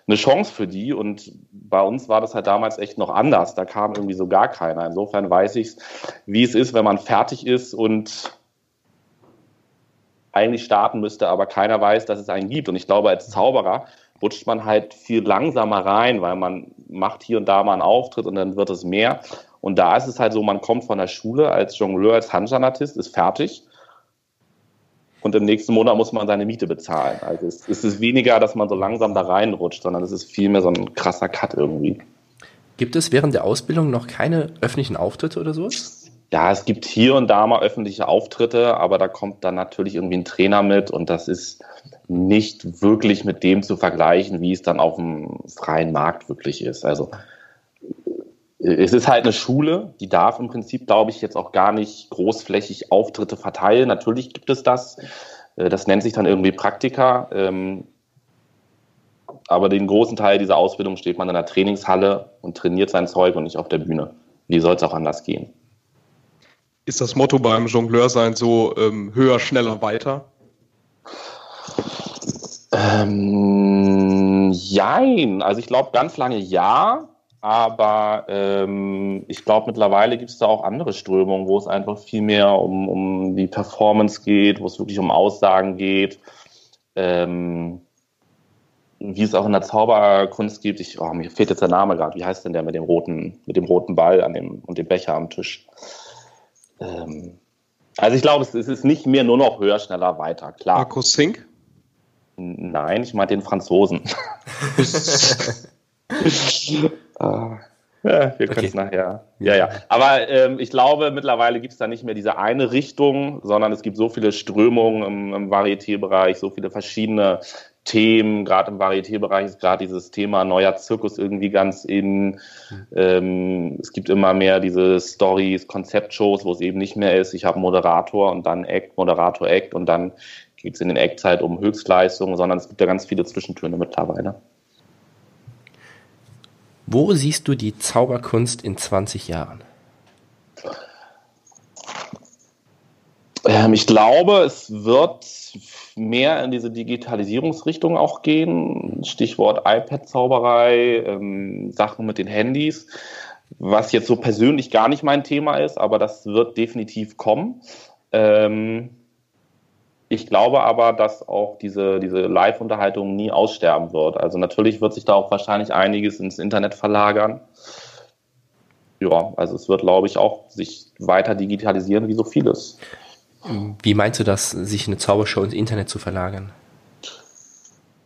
eine Chance für die. Und bei uns war das halt damals echt noch anders. Da kam irgendwie so gar keiner. Insofern weiß ich, wie es ist, wenn man fertig ist und eigentlich starten müsste, aber keiner weiß, dass es einen gibt. Und ich glaube, als Zauberer rutscht man halt viel langsamer rein, weil man macht hier und da mal einen Auftritt und dann wird es mehr. Und da ist es halt so, man kommt von der Schule als Jongleur, als Handjanatist, ist fertig. Und im nächsten Monat muss man seine Miete bezahlen. Also es, es ist weniger, dass man so langsam da reinrutscht, sondern es ist vielmehr so ein krasser Cut irgendwie. Gibt es während der Ausbildung noch keine öffentlichen Auftritte oder so? Ja, es gibt hier und da mal öffentliche Auftritte, aber da kommt dann natürlich irgendwie ein Trainer mit und das ist nicht wirklich mit dem zu vergleichen, wie es dann auf dem freien Markt wirklich ist. Also es ist halt eine Schule, die darf im Prinzip, glaube ich, jetzt auch gar nicht großflächig Auftritte verteilen. Natürlich gibt es das. Äh, das nennt sich dann irgendwie Praktika. Ähm, aber den großen Teil dieser Ausbildung steht man in der Trainingshalle und trainiert sein Zeug und nicht auf der Bühne. Wie soll es auch anders gehen? Ist das Motto beim Jongleur sein so ähm, höher, schneller, weiter? Ähm, jein. Also ich glaube ganz lange ja. Aber ähm, ich glaube, mittlerweile gibt es da auch andere Strömungen, wo es einfach viel mehr um, um die Performance geht, wo es wirklich um Aussagen geht. Ähm, wie es auch in der Zauberkunst gibt. Ich, oh, mir fehlt jetzt der Name gerade. Wie heißt denn der mit dem roten, mit dem roten Ball an dem, und dem Becher am Tisch? Ähm, also ich glaube, es, es, ist nicht mehr nur noch höher, schneller, weiter. Klar. Markus Sink? Nein, ich meine den Franzosen. Ah. Ja, wir können es nachher. Ja, ja. Aber ähm, ich glaube, mittlerweile gibt es da nicht mehr diese eine Richtung, sondern es gibt so viele Strömungen im, im Varieté-Bereich, so viele verschiedene Themen. Gerade im Varieté-Bereich ist gerade dieses Thema neuer Zirkus irgendwie ganz in. Ähm, es gibt immer mehr diese Stories, Konzeptshows, wo es eben nicht mehr ist, ich habe Moderator und dann Act, Moderator, Act und dann geht es in den Act halt um Höchstleistungen, sondern es gibt ja ganz viele Zwischentöne mittlerweile. Wo siehst du die Zauberkunst in 20 Jahren? Ähm, ich glaube, es wird mehr in diese Digitalisierungsrichtung auch gehen. Stichwort iPad-Zauberei, ähm, Sachen mit den Handys, was jetzt so persönlich gar nicht mein Thema ist, aber das wird definitiv kommen. Ähm, ich glaube aber, dass auch diese, diese Live-Unterhaltung nie aussterben wird. Also natürlich wird sich da auch wahrscheinlich einiges ins Internet verlagern. Ja, also es wird, glaube ich, auch sich weiter digitalisieren wie so vieles. Wie meinst du das, sich eine Zaubershow ins Internet zu verlagern?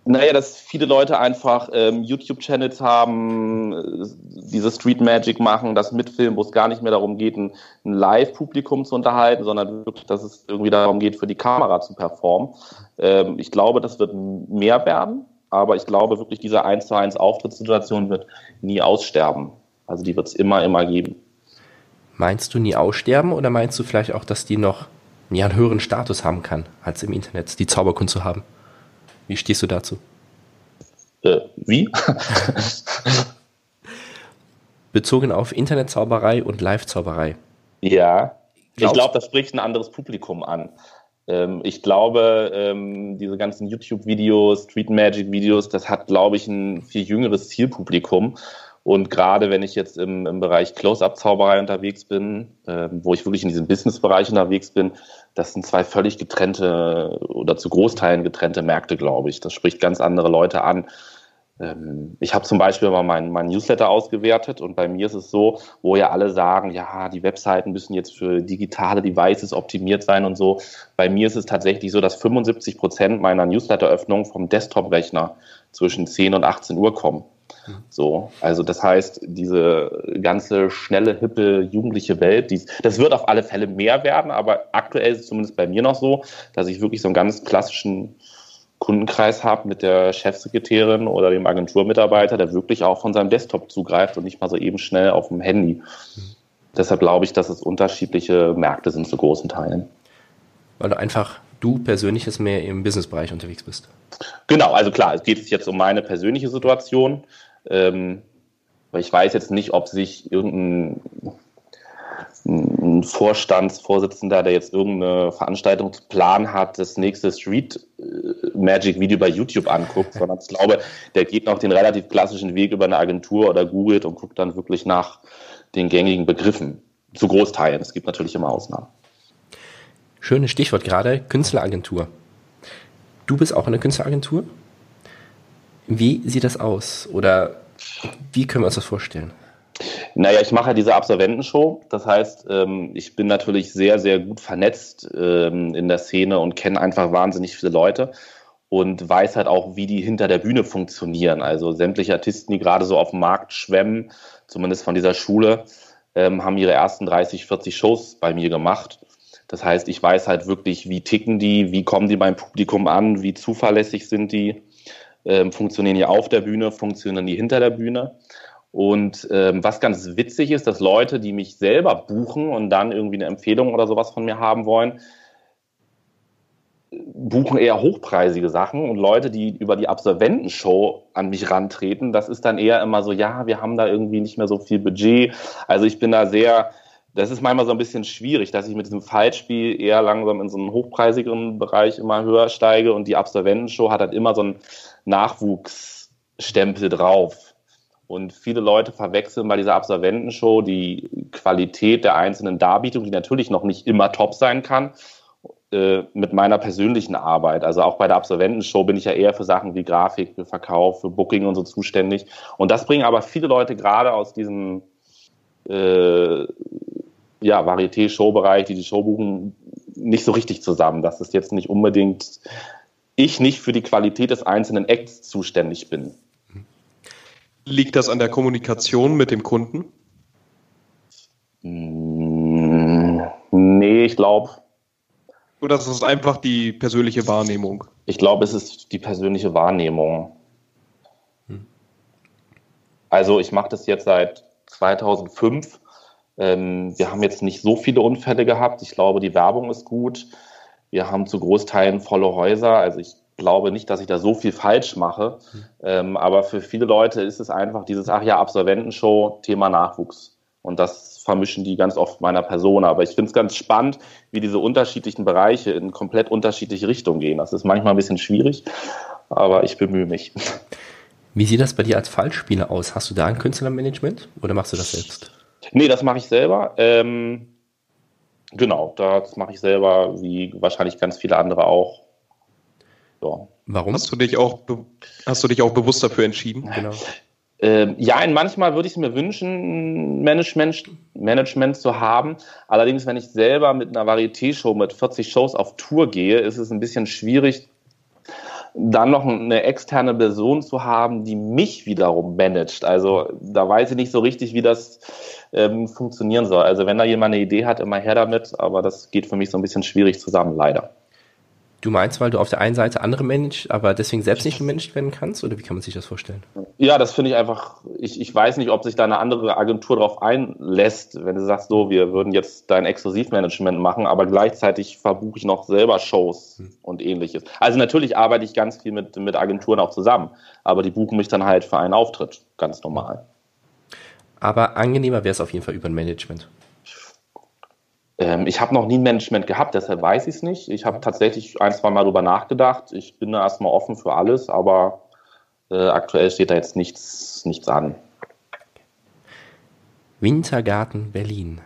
Naja, dass viele Leute einfach ähm, YouTube-Channels haben, äh, diese Street Magic machen, das mitfilmen, wo es gar nicht mehr darum geht, ein, ein Live-Publikum zu unterhalten, sondern wirklich, dass es irgendwie darum geht, für die Kamera zu performen. Ähm, ich glaube, das wird mehr werden, aber ich glaube wirklich, diese 1 zu 1 Auftrittssituation wird nie aussterben. Also die wird es immer, immer geben. Meinst du nie aussterben oder meinst du vielleicht auch, dass die noch einen höheren Status haben kann, als im Internet die Zauberkunst zu haben? Wie stehst du dazu? Äh, wie? Bezogen auf Internetzauberei und Live-Zauberei. Ja, ich glaube, das spricht ein anderes Publikum an. Ähm, ich glaube, ähm, diese ganzen YouTube-Videos, Street Magic-Videos, das hat, glaube ich, ein viel jüngeres Zielpublikum. Und gerade wenn ich jetzt im, im Bereich Close-Up-Zauberei unterwegs bin, äh, wo ich wirklich in diesem Business-Bereich unterwegs bin, das sind zwei völlig getrennte oder zu Großteilen getrennte Märkte, glaube ich. Das spricht ganz andere Leute an. Ähm, ich habe zum Beispiel mal meinen mein Newsletter ausgewertet und bei mir ist es so, wo ja alle sagen, ja, die Webseiten müssen jetzt für digitale Devices optimiert sein und so. Bei mir ist es tatsächlich so, dass 75 Prozent meiner Newsletter-Öffnungen vom Desktop-Rechner zwischen 10 und 18 Uhr kommen. So, also das heißt, diese ganze schnelle, hippe, jugendliche Welt, die, das wird auf alle Fälle mehr werden, aber aktuell ist es zumindest bei mir noch so, dass ich wirklich so einen ganz klassischen Kundenkreis habe mit der Chefsekretärin oder dem Agenturmitarbeiter, der wirklich auch von seinem Desktop zugreift und nicht mal so eben schnell auf dem Handy. Deshalb glaube ich, dass es unterschiedliche Märkte sind zu großen Teilen. Weil du einfach du persönliches mehr im Businessbereich unterwegs bist. Genau, also klar, es geht jetzt um meine persönliche Situation. Ähm, ich weiß jetzt nicht, ob sich irgendein ein Vorstandsvorsitzender, der jetzt irgendeine Veranstaltungsplan hat, das nächste Street äh, Magic Video bei YouTube anguckt, sondern ich glaube, der geht noch den relativ klassischen Weg über eine Agentur oder googelt und guckt dann wirklich nach den gängigen Begriffen. Zu Großteilen. Es gibt natürlich immer Ausnahmen. Schönes Stichwort gerade, Künstleragentur. Du bist auch in der Künstleragentur? Wie sieht das aus? Oder wie können wir uns das vorstellen? Naja, ich mache ja diese Absolventenshow. Das heißt, ähm, ich bin natürlich sehr, sehr gut vernetzt ähm, in der Szene und kenne einfach wahnsinnig viele Leute und weiß halt auch, wie die hinter der Bühne funktionieren. Also sämtliche Artisten, die gerade so auf dem Markt schwemmen, zumindest von dieser Schule, ähm, haben ihre ersten 30, 40 Shows bei mir gemacht. Das heißt, ich weiß halt wirklich, wie ticken die, wie kommen die beim Publikum an, wie zuverlässig sind die ähm, funktionieren die auf der Bühne, funktionieren die hinter der Bühne. Und ähm, was ganz witzig ist, dass Leute, die mich selber buchen und dann irgendwie eine Empfehlung oder sowas von mir haben wollen, buchen eher hochpreisige Sachen und Leute, die über die Absolventenshow an mich rantreten, das ist dann eher immer so, ja, wir haben da irgendwie nicht mehr so viel Budget. Also ich bin da sehr, das ist manchmal so ein bisschen schwierig, dass ich mit diesem Fallspiel eher langsam in so einen hochpreisigeren Bereich immer höher steige und die Absolventenshow hat halt immer so einen Nachwuchsstempel drauf. Und viele Leute verwechseln bei dieser Absolventenshow die Qualität der einzelnen Darbietungen, die natürlich noch nicht immer top sein kann, äh, mit meiner persönlichen Arbeit. Also auch bei der Absolventenshow bin ich ja eher für Sachen wie Grafik, für Verkauf, für Booking und so zuständig. Und das bringen aber viele Leute gerade aus diesem äh, ja, Varieté-Show-Bereich, die die Show buchen, nicht so richtig zusammen. Das ist jetzt nicht unbedingt ich nicht für die Qualität des einzelnen Acts zuständig bin. Liegt das an der Kommunikation mit dem Kunden? Mm, nee, ich glaube. Oder ist es einfach die persönliche Wahrnehmung? Ich glaube, es ist die persönliche Wahrnehmung. Hm. Also ich mache das jetzt seit 2005 ähm, wir haben jetzt nicht so viele Unfälle gehabt. Ich glaube, die Werbung ist gut. Wir haben zu Großteilen volle Häuser. Also ich glaube nicht, dass ich da so viel falsch mache. Mhm. Ähm, aber für viele Leute ist es einfach dieses, ach ja, Absolventenshow, Thema Nachwuchs. Und das vermischen die ganz oft meiner Person. Aber ich finde es ganz spannend, wie diese unterschiedlichen Bereiche in komplett unterschiedliche Richtungen gehen. Das ist manchmal ein bisschen schwierig, aber ich bemühe mich. Wie sieht das bei dir als Fallspieler aus? Hast du da ein Künstlermanagement oder machst du das selbst? Nee, das mache ich selber. Ähm, genau, das mache ich selber, wie wahrscheinlich ganz viele andere auch. Ja. Warum? Hast du dich auch, hast du dich auch bewusst dafür entschieden? Genau. Ähm, ja, manchmal würde ich es mir wünschen, Management, Management zu haben. Allerdings, wenn ich selber mit einer Varieté-Show mit 40 Shows auf Tour gehe, ist es ein bisschen schwierig, dann noch eine externe Person zu haben, die mich wiederum managt. Also da weiß ich nicht so richtig, wie das ähm, funktionieren soll. Also wenn da jemand eine Idee hat, immer her damit, aber das geht für mich so ein bisschen schwierig zusammen, leider. Du meinst, weil du auf der einen Seite andere managst, aber deswegen selbst nicht gemanagt werden kannst? Oder wie kann man sich das vorstellen? Ja, das finde ich einfach, ich, ich weiß nicht, ob sich da eine andere Agentur darauf einlässt, wenn du sagst, so, wir würden jetzt dein Exklusivmanagement machen, aber gleichzeitig verbuche ich noch selber Shows hm. und ähnliches. Also natürlich arbeite ich ganz viel mit, mit Agenturen auch zusammen, aber die buchen mich dann halt für einen Auftritt, ganz normal. Aber angenehmer wäre es auf jeden Fall über ein Management. Ähm, ich habe noch nie ein Management gehabt, deshalb weiß ich es nicht. Ich habe tatsächlich ein, zwei Mal darüber nachgedacht. Ich bin da erstmal offen für alles, aber äh, aktuell steht da jetzt nichts, nichts an. Wintergarten Berlin.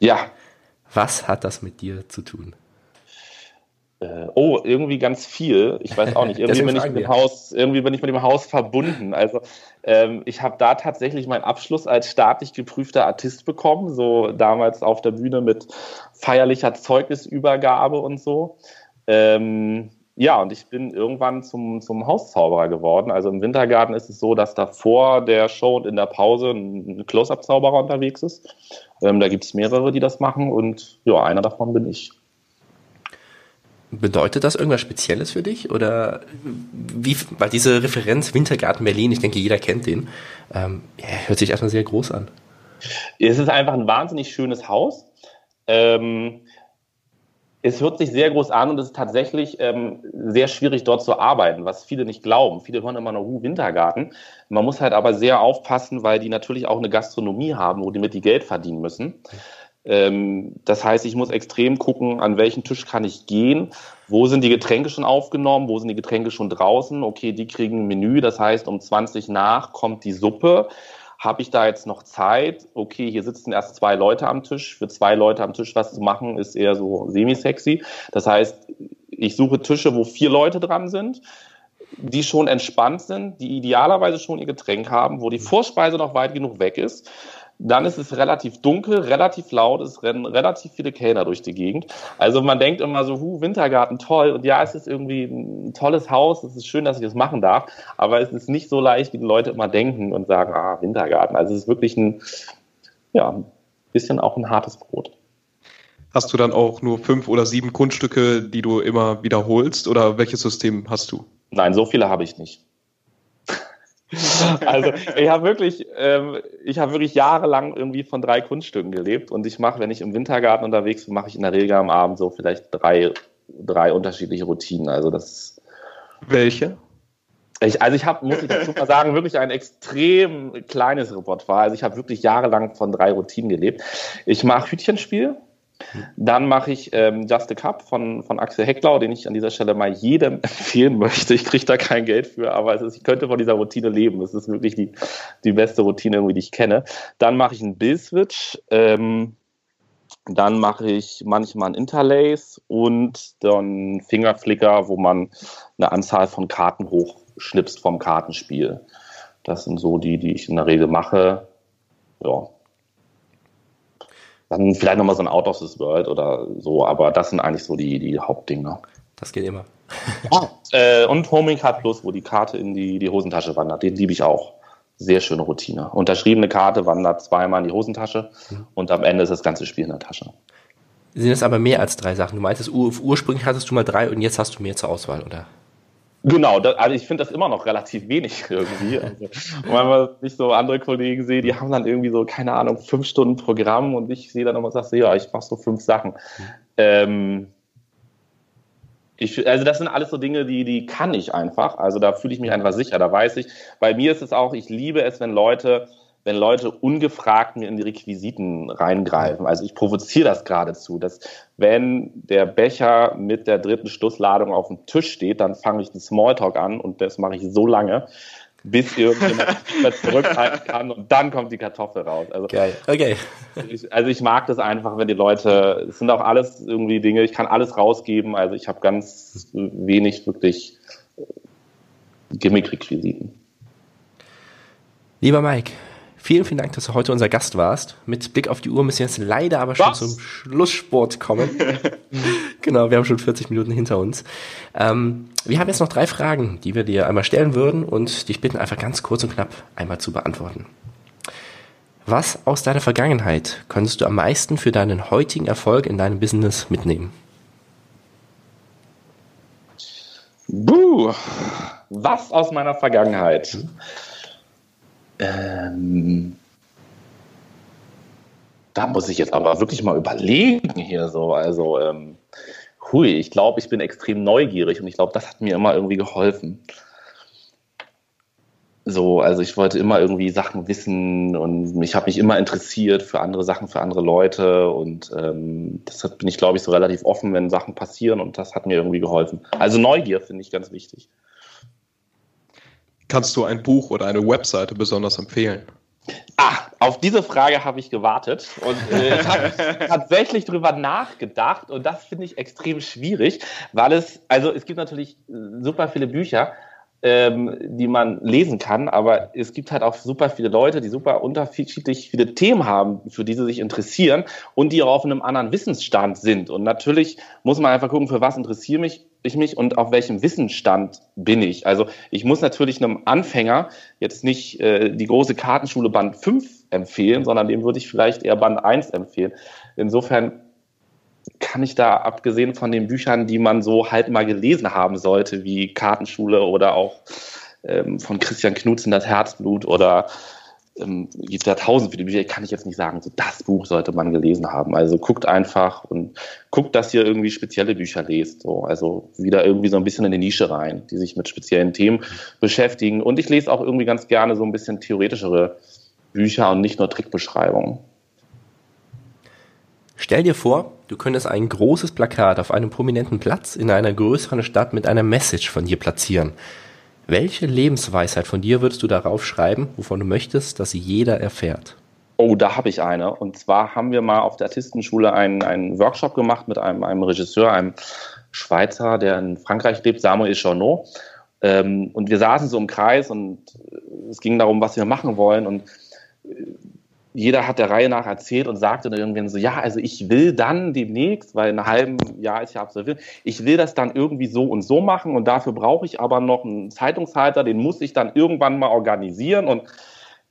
Ja. Was hat das mit dir zu tun? Äh, oh, irgendwie ganz viel. Ich weiß auch nicht. Irgendwie bin ich mit dem Haus, irgendwie bin ich mit dem Haus verbunden. Also ähm, ich habe da tatsächlich meinen Abschluss als staatlich geprüfter Artist bekommen, so damals auf der Bühne mit feierlicher Zeugnisübergabe und so. Ähm, ja, und ich bin irgendwann zum, zum Hauszauberer geworden. Also im Wintergarten ist es so, dass da vor der Show und in der Pause ein Close-Up-Zauberer unterwegs ist. Ähm, da gibt es mehrere, die das machen und ja, einer davon bin ich. Bedeutet das irgendwas Spezielles für dich? Oder wie, weil diese Referenz Wintergarten Berlin, ich denke, jeder kennt den, ähm, ja, hört sich erstmal sehr groß an. Es ist einfach ein wahnsinnig schönes Haus. Ähm, es hört sich sehr groß an und es ist tatsächlich ähm, sehr schwierig, dort zu arbeiten, was viele nicht glauben. Viele hören immer noch uh, Wintergarten. Man muss halt aber sehr aufpassen, weil die natürlich auch eine Gastronomie haben, wo die mit Geld verdienen müssen. Ähm, das heißt, ich muss extrem gucken, an welchen Tisch kann ich gehen, wo sind die Getränke schon aufgenommen, wo sind die Getränke schon draußen. Okay, die kriegen ein Menü, das heißt, um 20 nach kommt die Suppe. Habe ich da jetzt noch Zeit? Okay, hier sitzen erst zwei Leute am Tisch. Für zwei Leute am Tisch was zu machen, ist eher so semi-sexy. Das heißt, ich suche Tische, wo vier Leute dran sind die schon entspannt sind, die idealerweise schon ihr Getränk haben, wo die Vorspeise noch weit genug weg ist, dann ist es relativ dunkel, relativ laut, es rennen relativ viele Kellner durch die Gegend. Also man denkt immer so, hu, Wintergarten, toll. Und ja, es ist irgendwie ein tolles Haus, es ist schön, dass ich das machen darf, aber es ist nicht so leicht, wie die Leute immer denken und sagen, ah, Wintergarten. Also es ist wirklich ein, ja, ein bisschen auch ein hartes Brot. Hast du dann auch nur fünf oder sieben Kunststücke, die du immer wiederholst oder welches System hast du? Nein, so viele habe ich nicht. Also ich habe wirklich, ähm, ich habe wirklich jahrelang irgendwie von drei Kunststücken gelebt und ich mache, wenn ich im Wintergarten unterwegs bin, mache ich in der Regel am Abend so vielleicht drei, drei unterschiedliche Routinen. Also das. Welche? Ich, also ich habe, muss ich dazu mal sagen, wirklich ein extrem kleines Repertoire. Also ich habe wirklich jahrelang von drei Routinen gelebt. Ich mache Hütchenspiel, dann mache ich ähm, Just a Cup von, von Axel Hecklau, den ich an dieser Stelle mal jedem empfehlen möchte. Ich kriege da kein Geld für, aber es ist, ich könnte von dieser Routine leben. Es ist wirklich die, die beste Routine, die ich kenne. Dann mache ich einen Bill-Switch. Ähm, dann mache ich manchmal einen Interlace und dann Fingerflicker, wo man eine Anzahl von Karten hochschnipst vom Kartenspiel. Das sind so die, die ich in der Regel mache. Ja, dann vielleicht nochmal so ein Out of this World oder so, aber das sind eigentlich so die, die Hauptdinge. Das geht immer. ah, äh, und Homing Card Plus, wo die Karte in die, die Hosentasche wandert, den liebe ich auch. Sehr schöne Routine. Unterschriebene Karte wandert zweimal in die Hosentasche mhm. und am Ende ist das ganze Spiel in der Tasche. Sind es aber mehr als drei Sachen? Du meintest, ursprünglich hattest du mal drei und jetzt hast du mehr zur Auswahl, oder? Genau, da, also ich finde das immer noch relativ wenig irgendwie. Also, wenn ich so andere Kollegen sehe, die haben dann irgendwie so, keine Ahnung, fünf Stunden Programm und ich sehe dann immer und sage, ja, ich mache so fünf Sachen. Ähm, ich, also das sind alles so Dinge, die, die kann ich einfach. Also da fühle ich mich einfach sicher, da weiß ich. Bei mir ist es auch, ich liebe es, wenn Leute wenn Leute ungefragt mir in die Requisiten reingreifen. Also ich provoziere das geradezu, dass wenn der Becher mit der dritten Schlussladung auf dem Tisch steht, dann fange ich den Smalltalk an und das mache ich so lange, bis irgendjemand zurückhalten kann und dann kommt die Kartoffel raus. Also, Geil. Okay. Ich, also ich mag das einfach, wenn die Leute, es sind auch alles irgendwie Dinge, ich kann alles rausgeben, also ich habe ganz wenig wirklich Gimmick-Requisiten. Lieber Mike, vielen, vielen Dank, dass du heute unser Gast warst. Mit Blick auf die Uhr müssen wir jetzt leider aber schon Was? zum Schlusssport kommen. genau, wir haben schon 40 Minuten hinter uns. Ähm, wir haben jetzt noch drei Fragen, die wir dir einmal stellen würden und dich bitten, einfach ganz kurz und knapp einmal zu beantworten. Was aus deiner Vergangenheit könntest du am meisten für deinen heutigen Erfolg in deinem Business mitnehmen? Buh, was aus meiner Vergangenheit? Ähm, da muss ich jetzt aber wirklich mal überlegen hier so. Also, ähm, hui, ich glaube, ich bin extrem neugierig und ich glaube, das hat mir immer irgendwie geholfen. So, also ich wollte immer irgendwie Sachen wissen und ich habe mich immer interessiert für andere Sachen, für andere Leute und ähm, deshalb bin ich, glaube ich, so relativ offen, wenn Sachen passieren und das hat mir irgendwie geholfen. Also Neugier finde ich ganz wichtig. Kannst du ein Buch oder eine Webseite besonders empfehlen? Ah, auf diese Frage habe ich gewartet und äh, ich habe tatsächlich drüber nachgedacht und das finde ich extrem schwierig, weil es, also es gibt natürlich super viele Bücher, ähm, die man lesen kann, aber es gibt halt auch super viele Leute, die super unterschiedlich viele Themen haben, für die sie sich interessieren und die auch auf einem anderen Wissensstand sind. Und natürlich muss man einfach gucken, für was interessiere mich, ich mich und auf welchem Wissensstand bin ich. Also ich muss natürlich einem Anfänger jetzt nicht äh, die große Kartenschule Band 5 empfehlen, sondern dem würde ich vielleicht eher Band 1 empfehlen. Insofern kann ich da, abgesehen von den Büchern, die man so halt mal gelesen haben sollte, wie Kartenschule oder auch ähm, von Christian Knutzen das Herzblut oder ähm, gibt ja tausend viele Bücher, kann ich jetzt nicht sagen, so das Buch sollte man gelesen haben. Also guckt einfach und guckt, dass ihr irgendwie spezielle Bücher lest. So. Also wieder irgendwie so ein bisschen in die Nische rein, die sich mit speziellen Themen beschäftigen. Und ich lese auch irgendwie ganz gerne so ein bisschen theoretischere Bücher und nicht nur Trickbeschreibungen. Stell dir vor, du könntest ein großes Plakat auf einem prominenten Platz in einer größeren Stadt mit einer Message von dir platzieren. Welche Lebensweisheit von dir würdest du darauf schreiben, wovon du möchtest, dass sie jeder erfährt? Oh, da habe ich eine. Und zwar haben wir mal auf der Artistenschule einen, einen Workshop gemacht mit einem, einem Regisseur, einem Schweizer, der in Frankreich lebt, Samuel Chornot. Ähm, und wir saßen so im Kreis und es ging darum, was wir machen wollen. Und jeder hat der Reihe nach erzählt und sagte dann irgendwann so, ja, also ich will dann demnächst, weil in einem halben Jahr ist ja absolviert, ich will das dann irgendwie so und so machen und dafür brauche ich aber noch einen Zeitungshalter, den muss ich dann irgendwann mal organisieren und,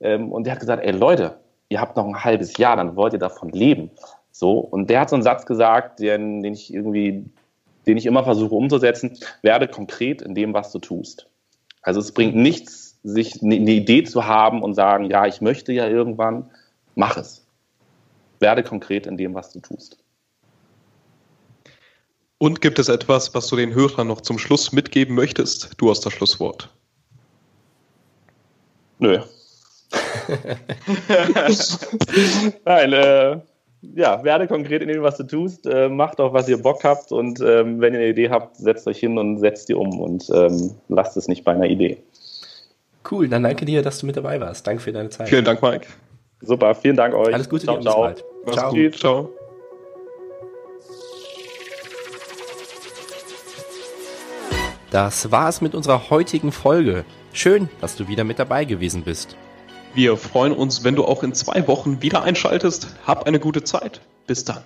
ähm, und der hat gesagt, ey Leute, ihr habt noch ein halbes Jahr, dann wollt ihr davon leben. So, und der hat so einen Satz gesagt, den, den ich irgendwie, den ich immer versuche umzusetzen, werde konkret in dem, was du tust. Also es bringt nichts, sich eine Idee zu haben und sagen, ja, ich möchte ja irgendwann, Mach es. Werde konkret in dem, was du tust. Und gibt es etwas, was du den Hörern noch zum Schluss mitgeben möchtest? Du hast das Schlusswort. Nö. Nein, äh, ja, werde konkret in dem, was du tust. Äh, macht auch, was ihr Bock habt. Und ähm, wenn ihr eine Idee habt, setzt euch hin und setzt die um und ähm, lasst es nicht bei einer Idee. Cool, dann danke dir, dass du mit dabei warst. Danke für deine Zeit. Vielen Dank, Mike. Super, vielen Dank euch. Alles Gute ciao, dir, ciao. bis bald. Ciao. Gut, ciao. Das war's mit unserer heutigen Folge. Schön, dass du wieder mit dabei gewesen bist. Wir freuen uns, wenn du auch in zwei Wochen wieder einschaltest. Hab eine gute Zeit. Bis dann.